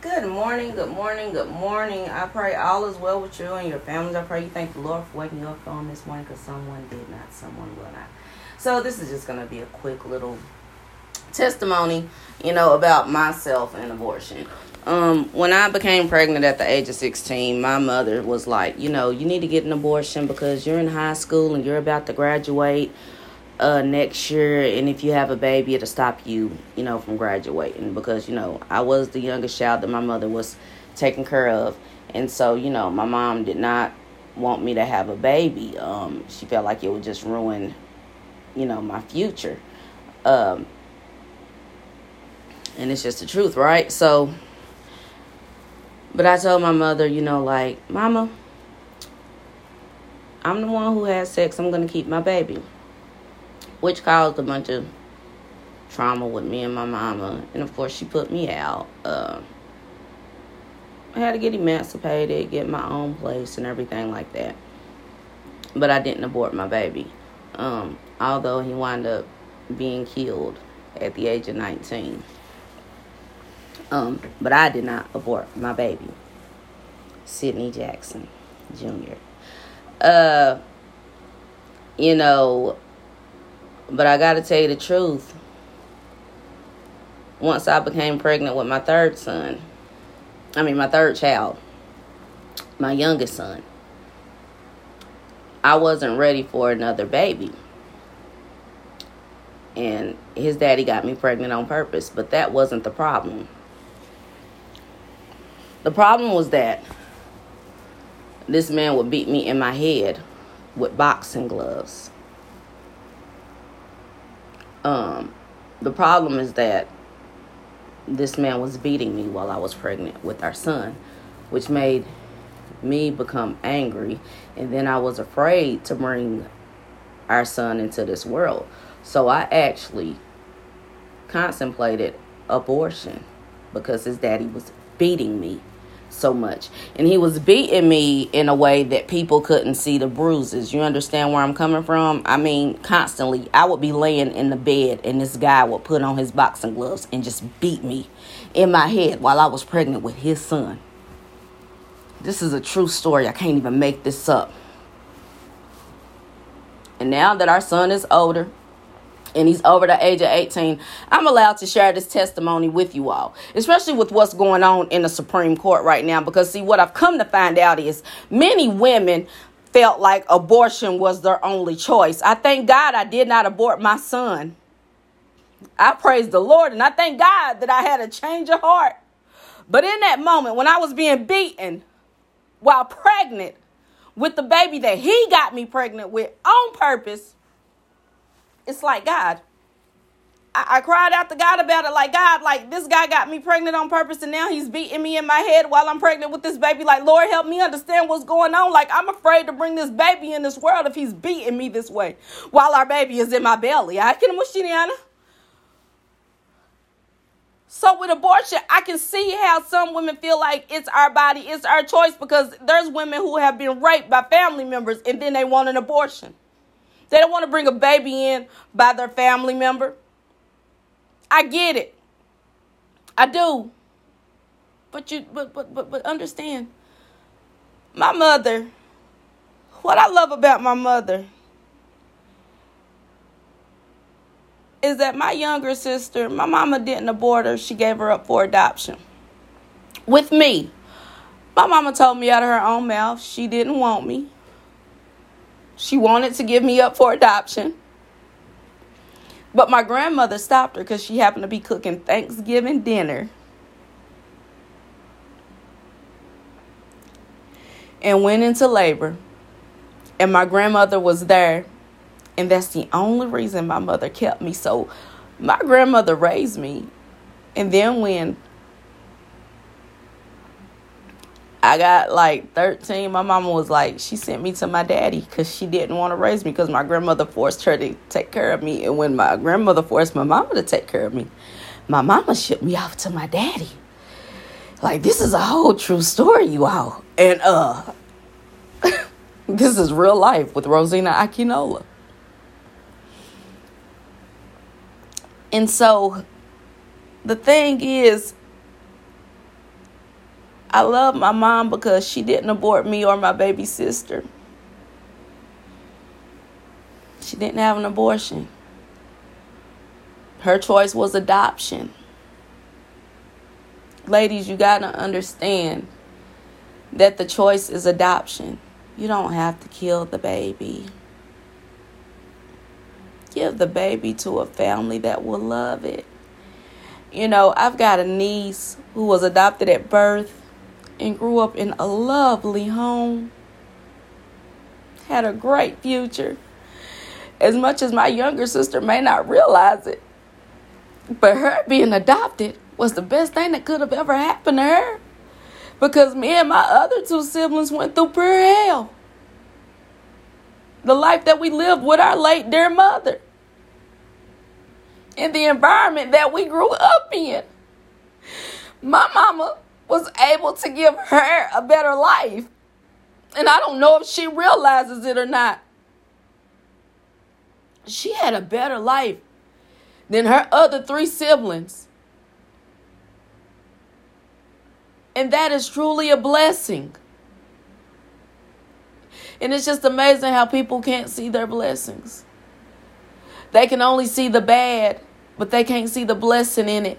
Good morning, good morning, good morning. I pray all is well with you and your families. I pray you thank the Lord for waking you up on this morning because someone did not, someone will not. So, this is just going to be a quick little testimony, you know, about myself and abortion. Um, when I became pregnant at the age of 16, my mother was like, you know, you need to get an abortion because you're in high school and you're about to graduate uh, next year, and if you have a baby, it'll stop you, you know, from graduating because you know I was the youngest child that my mother was taking care of, and so you know my mom did not want me to have a baby. Um, she felt like it would just ruin, you know, my future. Um, and it's just the truth, right? So, but I told my mother, you know, like, Mama, I'm the one who had sex. I'm gonna keep my baby which caused a bunch of trauma with me and my mama. And of course, she put me out. Uh, I had to get emancipated, get my own place, and everything like that. But I didn't abort my baby, um, although he wound up being killed at the age of 19. Um, but I did not abort my baby, Sidney Jackson Jr. Uh, you know, but I got to tell you the truth. Once I became pregnant with my third son, I mean, my third child, my youngest son, I wasn't ready for another baby. And his daddy got me pregnant on purpose, but that wasn't the problem. The problem was that this man would beat me in my head with boxing gloves. Um, the problem is that this man was beating me while I was pregnant with our son, which made me become angry. And then I was afraid to bring our son into this world. So I actually contemplated abortion because his daddy was beating me so much. And he was beating me in a way that people couldn't see the bruises. You understand where I'm coming from? I mean, constantly, I would be laying in the bed and this guy would put on his boxing gloves and just beat me in my head while I was pregnant with his son. This is a true story. I can't even make this up. And now that our son is older, and he's over the age of 18, I'm allowed to share this testimony with you all, especially with what's going on in the Supreme Court right now. Because, see, what I've come to find out is many women felt like abortion was their only choice. I thank God I did not abort my son. I praise the Lord and I thank God that I had a change of heart. But in that moment, when I was being beaten while pregnant with the baby that he got me pregnant with on purpose, it's like God. I, I cried out to God about it, like God, like this guy got me pregnant on purpose, and now he's beating me in my head while I'm pregnant with this baby. Like, Lord, help me understand what's going on. Like, I'm afraid to bring this baby in this world if he's beating me this way while our baby is in my belly. I can So with abortion, I can see how some women feel like it's our body, it's our choice because there's women who have been raped by family members and then they want an abortion. They don't want to bring a baby in by their family member. I get it. I do. But you but but but but understand. My mother, what I love about my mother is that my younger sister, my mama didn't abort her, she gave her up for adoption. With me. My mama told me out of her own mouth she didn't want me. She wanted to give me up for adoption. But my grandmother stopped her because she happened to be cooking Thanksgiving dinner. And went into labor. And my grandmother was there. And that's the only reason my mother kept me. So my grandmother raised me. And then when I got like 13. My mama was like, she sent me to my daddy because she didn't want to raise me because my grandmother forced her to take care of me. And when my grandmother forced my mama to take care of me, my mama shipped me off to my daddy. Like, this is a whole true story, you all. And, uh, this is real life with Rosina Akinola. And so the thing is, I love my mom because she didn't abort me or my baby sister. She didn't have an abortion. Her choice was adoption. Ladies, you got to understand that the choice is adoption. You don't have to kill the baby. Give the baby to a family that will love it. You know, I've got a niece who was adopted at birth and grew up in a lovely home. Had a great future. As much as my younger sister may not realize it, but her being adopted was the best thing that could have ever happened to her. Because me and my other two siblings went through pure hell. The life that we lived with our late dear mother. In the environment that we grew up in. My mama was able to give her a better life. And I don't know if she realizes it or not. She had a better life than her other three siblings. And that is truly a blessing. And it's just amazing how people can't see their blessings. They can only see the bad, but they can't see the blessing in it.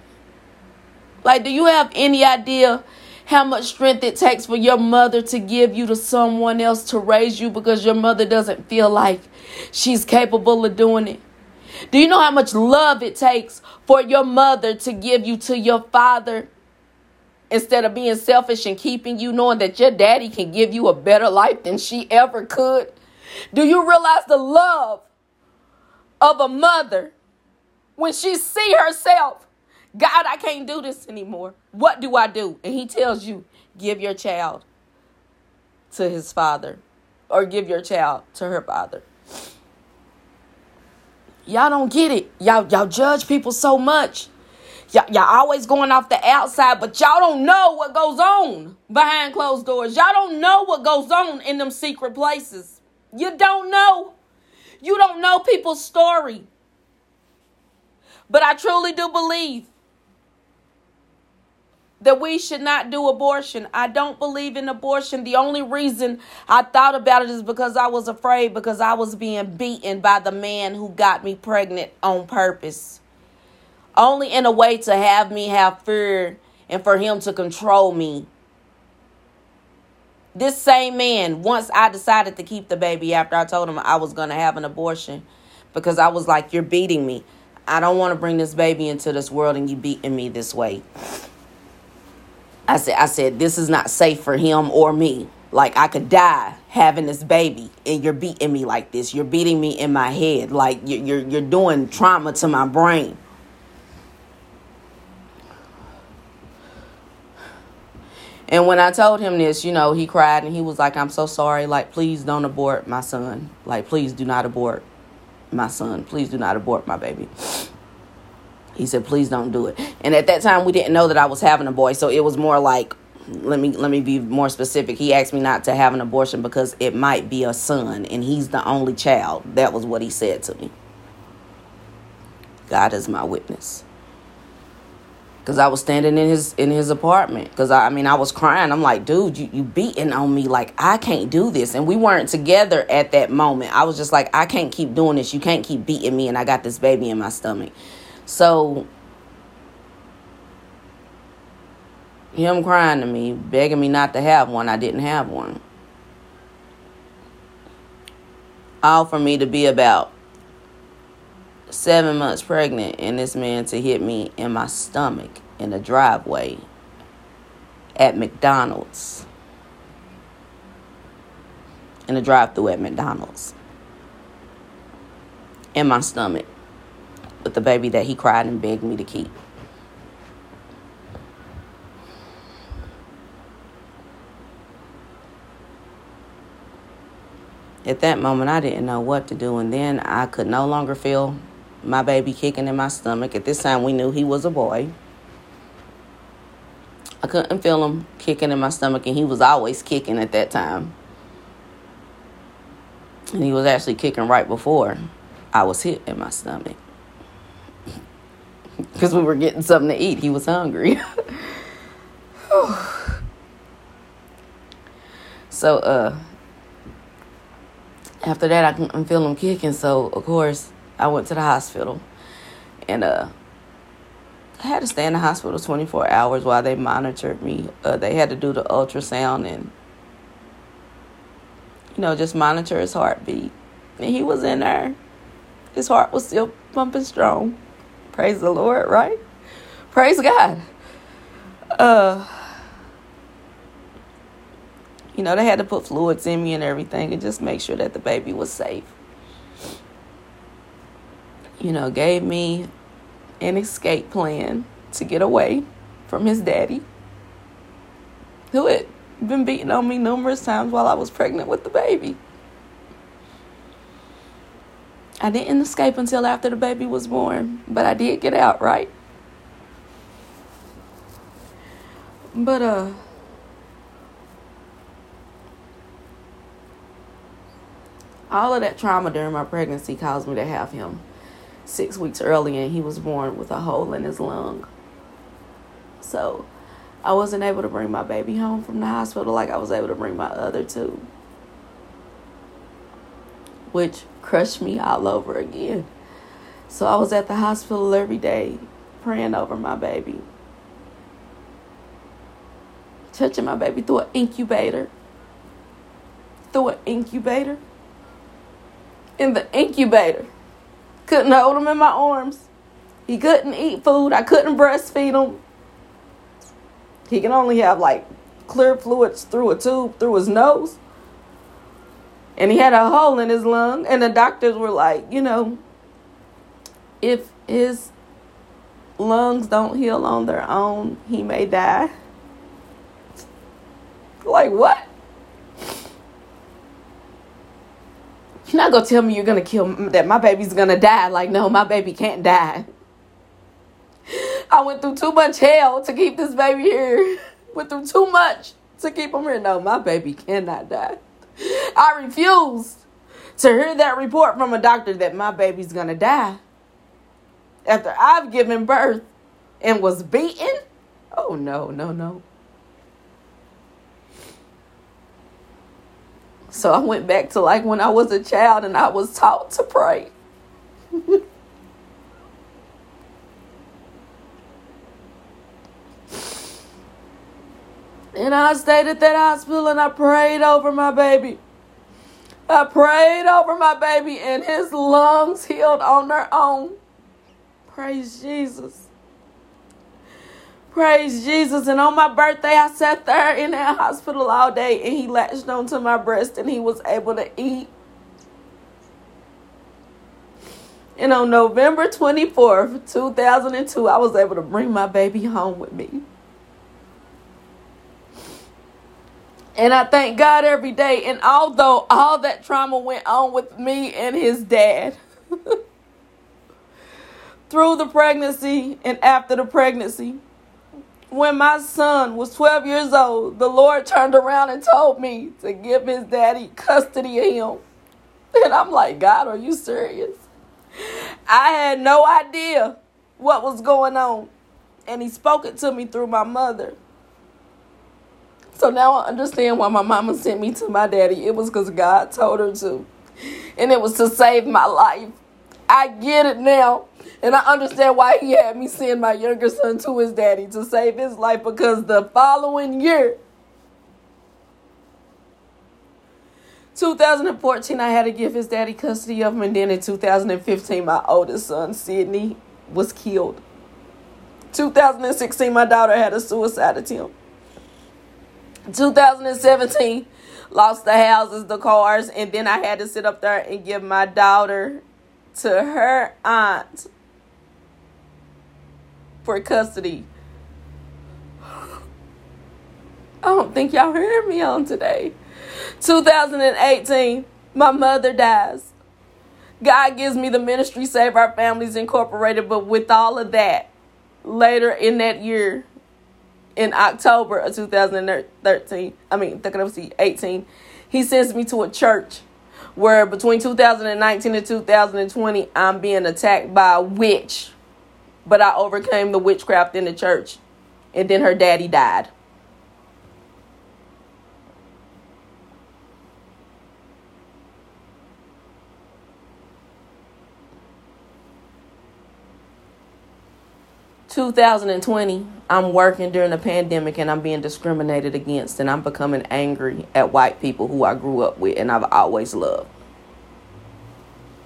Like, do you have any idea how much strength it takes for your mother to give you to someone else to raise you because your mother doesn't feel like she's capable of doing it? Do you know how much love it takes for your mother to give you to your father instead of being selfish and keeping you, knowing that your daddy can give you a better life than she ever could? Do you realize the love of a mother when she see herself, God, I can't do this anymore. What do I do? And he tells you, give your child to his father or give your child to her father. Y'all don't get it. Y'all y'all judge people so much. Y'all, y'all always going off the outside, but y'all don't know what goes on behind closed doors. Y'all don't know what goes on in them secret places. You don't know. You don't know people's story. But I truly do believe that we should not do abortion. I don't believe in abortion. The only reason I thought about it is because I was afraid because I was being beaten by the man who got me pregnant on purpose. Only in a way to have me have fear and for him to control me. This same man, once I decided to keep the baby after I told him I was going to have an abortion because I was like, You're beating me. I don't want to bring this baby into this world and you beating me this way. I said, I said, this is not safe for him or me. Like I could die having this baby, and you're beating me like this. You're beating me in my head. Like you're you're, you're doing trauma to my brain. And when I told him this, you know, he cried and he was like, I'm so sorry. Like, please don't abort my son. Like, please do not abort my son. Please do not abort my baby. He said, "Please don't do it." And at that time, we didn't know that I was having a boy, so it was more like, let me let me be more specific. He asked me not to have an abortion because it might be a son, and he's the only child. That was what he said to me. God is my witness. Cause I was standing in his in his apartment. Cause I, I mean I was crying. I'm like, dude, you you beating on me. Like I can't do this. And we weren't together at that moment. I was just like, I can't keep doing this. You can't keep beating me. And I got this baby in my stomach. So him crying to me, begging me not to have one, I didn't have one. All for me to be about seven months pregnant and this man to hit me in my stomach in the driveway at McDonald's. In the drive through at McDonald's. In my stomach with the baby that he cried and begged me to keep. At that moment, I didn't know what to do, and then I could no longer feel my baby kicking in my stomach. At this time, we knew he was a boy. I couldn't feel him kicking in my stomach, and he was always kicking at that time. And he was actually kicking right before I was hit in my stomach because we were getting something to eat. He was hungry. So uh after that I I'm feeling him kicking, so of course I went to the hospital and uh I had to stay in the hospital 24 hours while they monitored me. Uh, they had to do the ultrasound and, you know, just monitor his heartbeat. And he was in there. His heart was still pumping strong. Praise the Lord, right? Praise God. Uh, you know, they had to put fluids in me and everything and just make sure that the baby was safe. You know, gave me an escape plan to get away from his daddy, who had been beating on me numerous times while I was pregnant with the baby. I didn't escape until after the baby was born, but I did get out, right? But, uh, all of that trauma during my pregnancy caused me to have him six weeks early, and he was born with a hole in his lung. So I wasn't able to bring my baby home from the hospital like I was able to bring my other two, which crushed me all over again. So I was at the hospital every day praying over my baby, touching my baby through an incubator. Through an incubator. In the incubator couldn't hold him in my arms. He couldn't eat food. I couldn't breastfeed him. He can only have like clear fluids through a tube through his nose. And he had a hole in his lung. And the doctors were like, you know, if his lungs don't heal on their own, he may die. Like, what? You're not gonna tell me you're gonna kill that my baby's gonna die. Like, no, my baby can't die. I went through too much hell to keep this baby here. Went through too much to keep him here. No, my baby cannot die. I refused to hear that report from a doctor that my baby's gonna die. After I've given birth and was beaten. Oh no, no, no. So I went back to like when I was a child and I was taught to pray. and I stayed at that hospital and I prayed over my baby. I prayed over my baby and his lungs healed on their own. Praise Jesus. Praise Jesus. And on my birthday, I sat there in that hospital all day and he latched onto my breast and he was able to eat. And on November 24th, 2002, I was able to bring my baby home with me. And I thank God every day. And although all that trauma went on with me and his dad, through the pregnancy and after the pregnancy, when my son was 12 years old, the Lord turned around and told me to give his daddy custody of him. And I'm like, God, are you serious? I had no idea what was going on. And he spoke it to me through my mother. So now I understand why my mama sent me to my daddy. It was because God told her to. And it was to save my life. I get it now. And I understand why he had me send my younger son to his daddy to save his life because the following year, 2014, I had to give his daddy custody of him. And then in 2015, my oldest son, Sydney, was killed. 2016, my daughter had a suicide attempt. 2017, lost the houses, the cars, and then I had to sit up there and give my daughter to her aunt for custody. I don't think y'all heard me on today. 2018, my mother dies. God gives me the ministry Save Our Families Incorporated, but with all of that, later in that year, in October of 2013, I mean, see, 18, he sends me to a church where between 2019 and 2020, I'm being attacked by a witch but I overcame the witchcraft in the church. And then her daddy died. 2020, I'm working during the pandemic and I'm being discriminated against and I'm becoming angry at white people who I grew up with and I've always loved.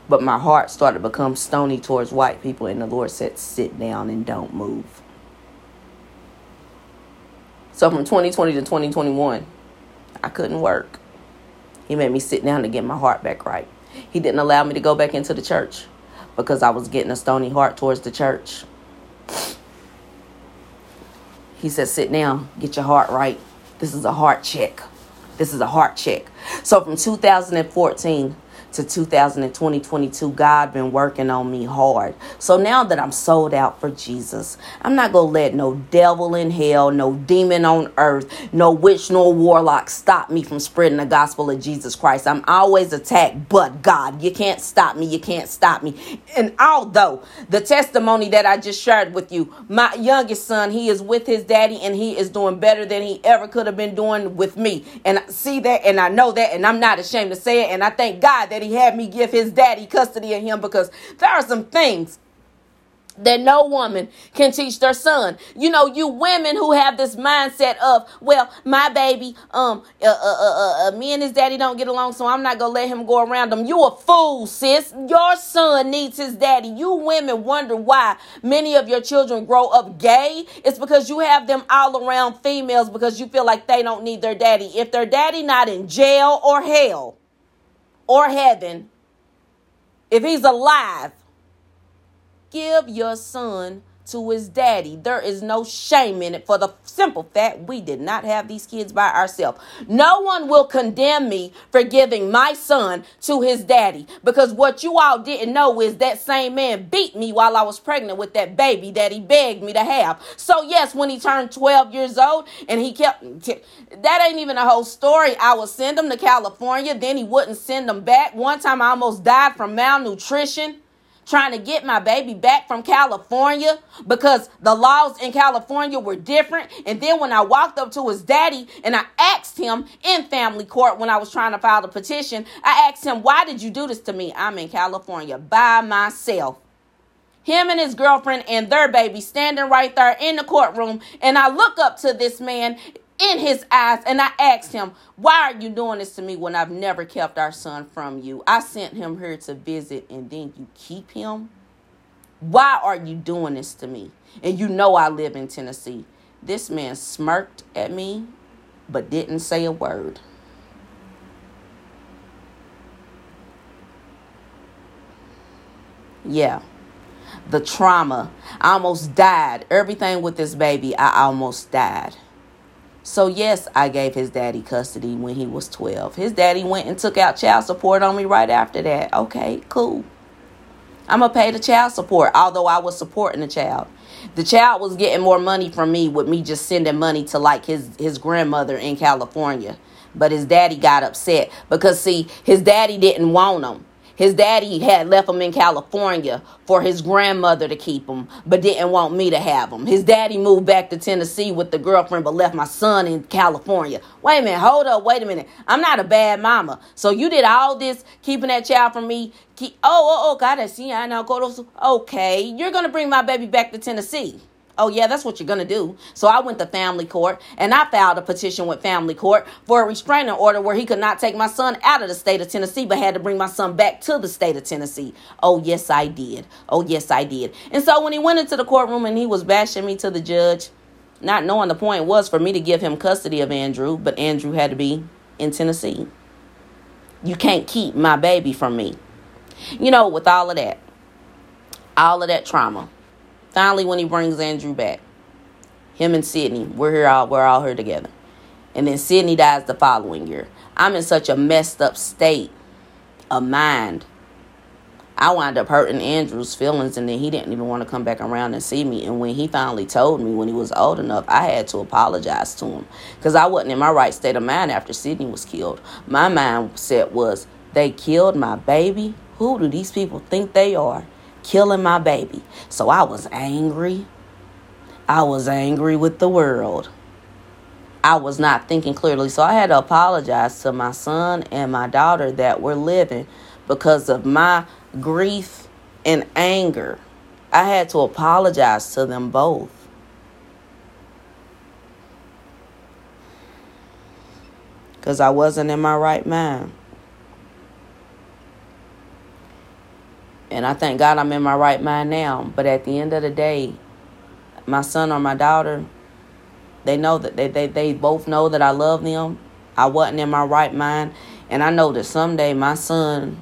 But my heart started to become stony towards white people and the Lord said, sit down and don't move. So from 2020 to 2021, I couldn't work. He made me sit down to get my heart back right. He didn't allow me to go back into the church because I was getting a stony heart towards the church. He said, Sit down, get your heart right. This is a heart check. This is a heart check. So from 2014 to 2020, 22, God been working on me hard. So now that I'm sold out for Jesus, I'm not going to let no devil in hell, no demon on earth, no witch nor warlock stop me from spreading the gospel of Jesus Christ. I'm always attacked, but God, you can't stop me. You can't stop me. And although the testimony that I just shared with you, my youngest son, he is with his daddy and he is doing better than he ever could have been doing with me. And I see that and I know that and I'm not ashamed to say it. And I thank God that he had me give his daddy custody of him because there are some things that no woman can teach their son. You know, you women who have this mindset of, well, my baby, um, uh, uh, uh, uh, me and his daddy don't get along, so I'm not gonna let him go around him. You a fool, sis. Your son needs his daddy. You women wonder why many of your children grow up gay. It's because you have them all around females because you feel like they don't need their daddy. If their daddy not in jail or hell, or heaven, if he's alive, give your son to his daddy. There is no shame in it for the simple fact we did not have these kids by ourselves. No one will condemn me for giving my son to his daddy because what you all didn't know is that same man beat me while I was pregnant with that baby that he begged me to have. So, yes, when he turned 12 years old and he kept that ain't even a whole story. I would send him to California, then he wouldn't send him back. One time I almost died from malnutrition trying to get my baby back from California because the laws in California were different. And then when I walked up to his daddy and I asked him in family court when I was trying to file the petition, I asked him, Why did you do this to me? I'm in California by myself. Him and his girlfriend and their baby standing right there in the courtroom. And I look up to this man in his eyes and I asked him, Why are you doing this to me when I've never kept our son from you? I sent him here to visit and then you keep him? Why are you doing this to me? And you know I live in Tennessee. This man smirked at me but didn't say a word. Yeah. The trauma. I almost died. Everything with this baby, I almost died. So, yes, I gave his daddy custody when he was 12. His daddy went and took out child support on me right after that. Okay, cool. I'm going to pay the child support, although I was supporting the child. The child was getting more money from me with me just sending money to like his, his grandmother in California. But his daddy got upset because, see, his daddy didn't want him. His daddy had left him in California for his grandmother to keep him, but didn't want me to have him. His daddy moved back to Tennessee with the girlfriend, but left my son in California. Wait a minute, hold up, wait a minute. I'm not a bad mama. So you did all this keeping that child from me. Keep, oh, oh, oh, God, I see. I know. Okay, you're gonna bring my baby back to Tennessee. Oh, yeah, that's what you're going to do. So I went to family court and I filed a petition with family court for a restraining order where he could not take my son out of the state of Tennessee, but had to bring my son back to the state of Tennessee. Oh, yes, I did. Oh, yes, I did. And so when he went into the courtroom and he was bashing me to the judge, not knowing the point was for me to give him custody of Andrew, but Andrew had to be in Tennessee. You can't keep my baby from me. You know, with all of that, all of that trauma Finally, when he brings Andrew back, him and Sydney, we're here all we're all here together. And then Sydney dies the following year. I'm in such a messed up state of mind. I wound up hurting Andrew's feelings, and then he didn't even want to come back around and see me. And when he finally told me when he was old enough, I had to apologize to him because I wasn't in my right state of mind after Sydney was killed. My mindset was, they killed my baby. Who do these people think they are? Killing my baby. So I was angry. I was angry with the world. I was not thinking clearly. So I had to apologize to my son and my daughter that were living because of my grief and anger I had to apologize to them both. Because I wasn't in my right mind. And I thank God I'm in my right mind now. But at the end of the day, my son or my daughter, they know that they, they, they both know that I love them. I wasn't in my right mind. And I know that someday my son,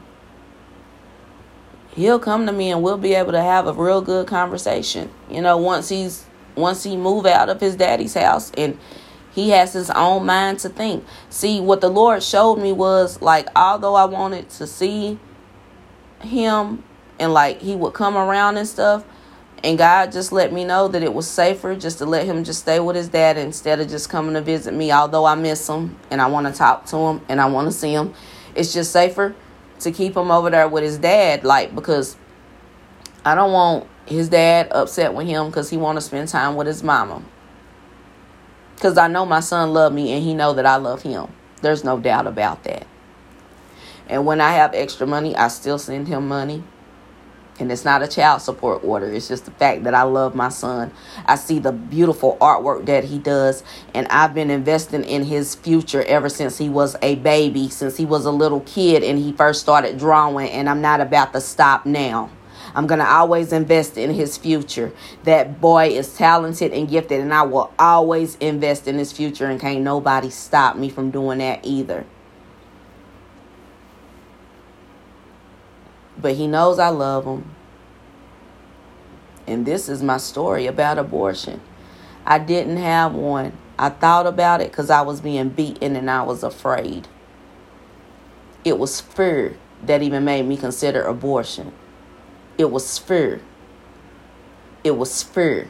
he'll come to me and we'll be able to have a real good conversation. You know, once he's once he move out of his daddy's house and he has his own mind to think. See, what the Lord showed me was like although I wanted to see him and like he would come around and stuff, and God just let me know that it was safer just to let him just stay with his dad instead of just coming to visit me. Although I miss him and I want to talk to him and I want to see him, it's just safer to keep him over there with his dad. Like because I don't want his dad upset with him because he want to spend time with his mama. Because I know my son love me and he know that I love him. There's no doubt about that. And when I have extra money, I still send him money. And it's not a child support order. It's just the fact that I love my son. I see the beautiful artwork that he does. And I've been investing in his future ever since he was a baby, since he was a little kid and he first started drawing. And I'm not about to stop now. I'm going to always invest in his future. That boy is talented and gifted, and I will always invest in his future, and can't nobody stop me from doing that either. But he knows I love him. And this is my story about abortion. I didn't have one. I thought about it because I was being beaten and I was afraid. It was fear that even made me consider abortion. It was fear. It was fear.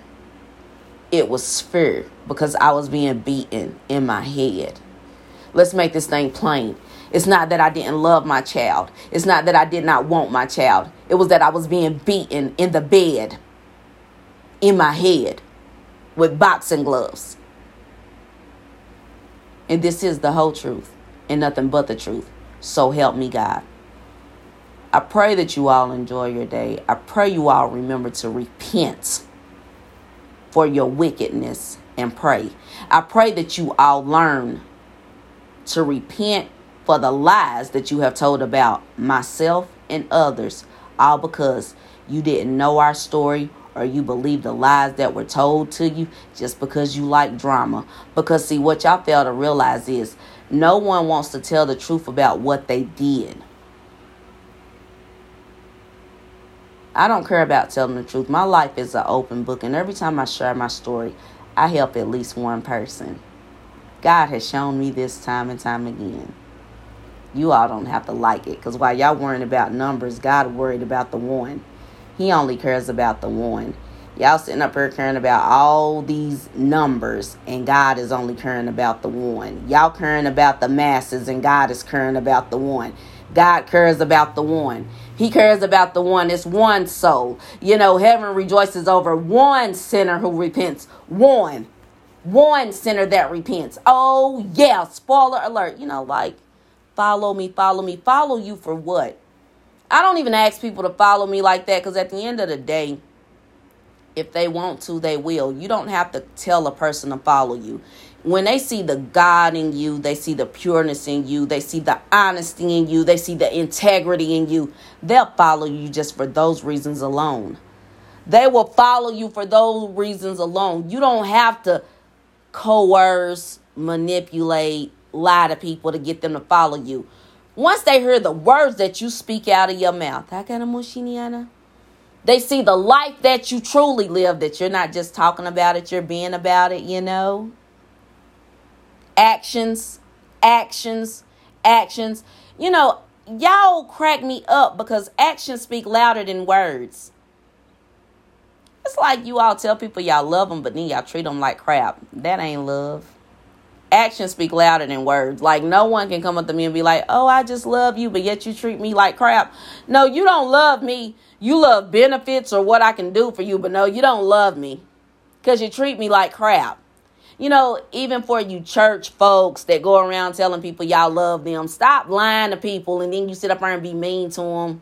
It was fear because I was being beaten in my head. Let's make this thing plain. It's not that I didn't love my child. It's not that I did not want my child. It was that I was being beaten in the bed, in my head, with boxing gloves. And this is the whole truth and nothing but the truth. So help me God. I pray that you all enjoy your day. I pray you all remember to repent for your wickedness and pray. I pray that you all learn to repent for the lies that you have told about myself and others, all because you didn't know our story or you believe the lies that were told to you just because you like drama. Because, see, what y'all fail to realize is no one wants to tell the truth about what they did. I don't care about telling the truth. My life is an open book, and every time I share my story, I help at least one person. God has shown me this time and time again. You all don't have to like it because while y'all worrying about numbers, God worried about the one. He only cares about the one. Y'all sitting up here caring about all these numbers, and God is only caring about the one. Y'all caring about the masses, and God is caring about the one. God cares about the one. He cares about the one. It's one soul. You know, heaven rejoices over one sinner who repents. One. One sinner that repents. Oh, yeah. Spoiler alert. You know, like follow me, follow me, follow you for what? I don't even ask people to follow me like that because at the end of the day, if they want to, they will. You don't have to tell a person to follow you. When they see the God in you, they see the pureness in you, they see the honesty in you, they see the integrity in you, they'll follow you just for those reasons alone. They will follow you for those reasons alone. You don't have to coerce, manipulate, lie to people to get them to follow you. Once they hear the words that you speak out of your mouth, they see the life that you truly live, that you're not just talking about it, you're being about it, you know. Actions, actions, actions. You know, y'all crack me up because actions speak louder than words. It's like you all tell people y'all love them, but then y'all treat them like crap. That ain't love actions speak louder than words. Like no one can come up to me and be like, "Oh, I just love you," but yet you treat me like crap. No, you don't love me. You love benefits or what I can do for you, but no, you don't love me cuz you treat me like crap. You know, even for you church folks that go around telling people y'all love them, stop lying to people and then you sit up there and be mean to them.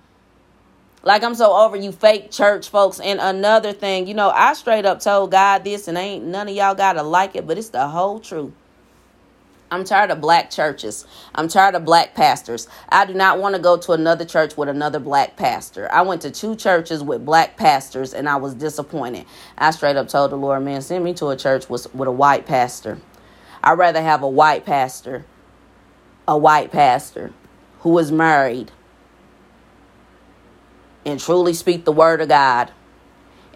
Like I'm so over you fake church folks. And another thing, you know, I straight up told God this and ain't none of y'all gotta like it, but it's the whole truth. I'm tired of black churches. I'm tired of black pastors. I do not want to go to another church with another black pastor. I went to two churches with black pastors and I was disappointed. I straight up told the Lord, man, send me to a church with, with a white pastor. I'd rather have a white pastor, a white pastor who is married and truly speak the word of God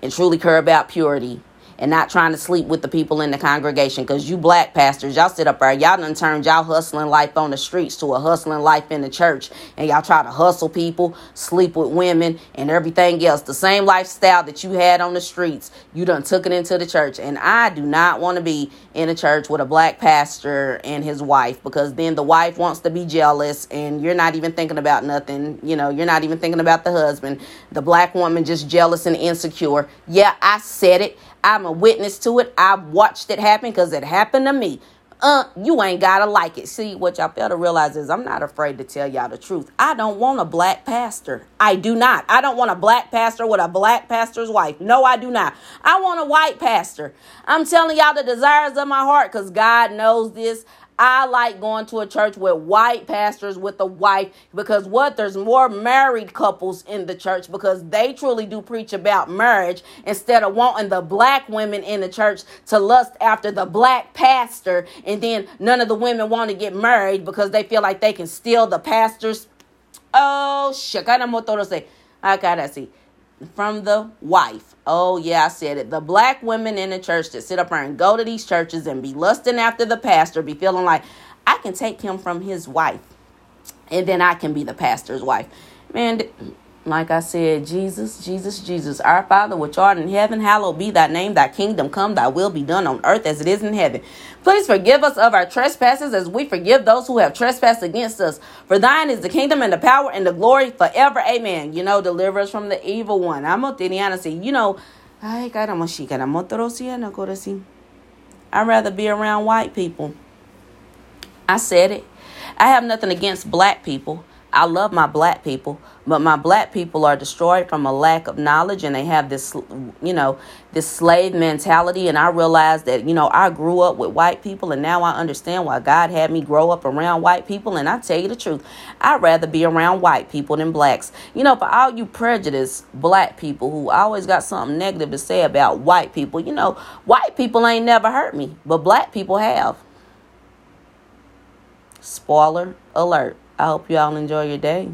and truly care about purity and not trying to sleep with the people in the congregation. Because you black pastors, y'all sit up there, y'all done turned y'all hustling life on the streets to a hustling life in the church. And y'all try to hustle people, sleep with women, and everything else. The same lifestyle that you had on the streets, you done took it into the church. And I do not want to be in a church with a black pastor and his wife because then the wife wants to be jealous and you're not even thinking about nothing. You know, you're not even thinking about the husband. The black woman just jealous and insecure. Yeah, I said it. I'm a witness to it. I've watched it happen because it happened to me. Uh, you ain't gotta like it. See, what y'all fail to realize is I'm not afraid to tell y'all the truth. I don't want a black pastor. I do not. I don't want a black pastor with a black pastor's wife. No, I do not. I want a white pastor. I'm telling y'all the desires of my heart because God knows this. I like going to a church with white pastors with a wife because what? There's more married couples in the church because they truly do preach about marriage instead of wanting the black women in the church to lust after the black pastor and then none of the women want to get married because they feel like they can steal the pastor's. Oh, shit. I gotta see from the wife. Oh, yeah, I said it. The black women in the church that sit up there and go to these churches and be lusting after the pastor, be feeling like I can take him from his wife and then I can be the pastor's wife. Man, like I said, Jesus, Jesus, Jesus, our Father which art in heaven, hallowed be thy name, thy kingdom come, thy will be done on earth as it is in heaven. Please forgive us of our trespasses as we forgive those who have trespassed against us. For thine is the kingdom and the power and the glory forever. Amen. You know, deliver us from the evil one. I'm a you know, I'd rather be around white people. I said it. I have nothing against black people. I love my black people, but my black people are destroyed from a lack of knowledge and they have this, you know, this slave mentality. And I realized that, you know, I grew up with white people and now I understand why God had me grow up around white people. And I tell you the truth, I'd rather be around white people than blacks. You know, for all you prejudiced black people who always got something negative to say about white people, you know, white people ain't never hurt me, but black people have. Spoiler alert. I hope you all enjoy your day.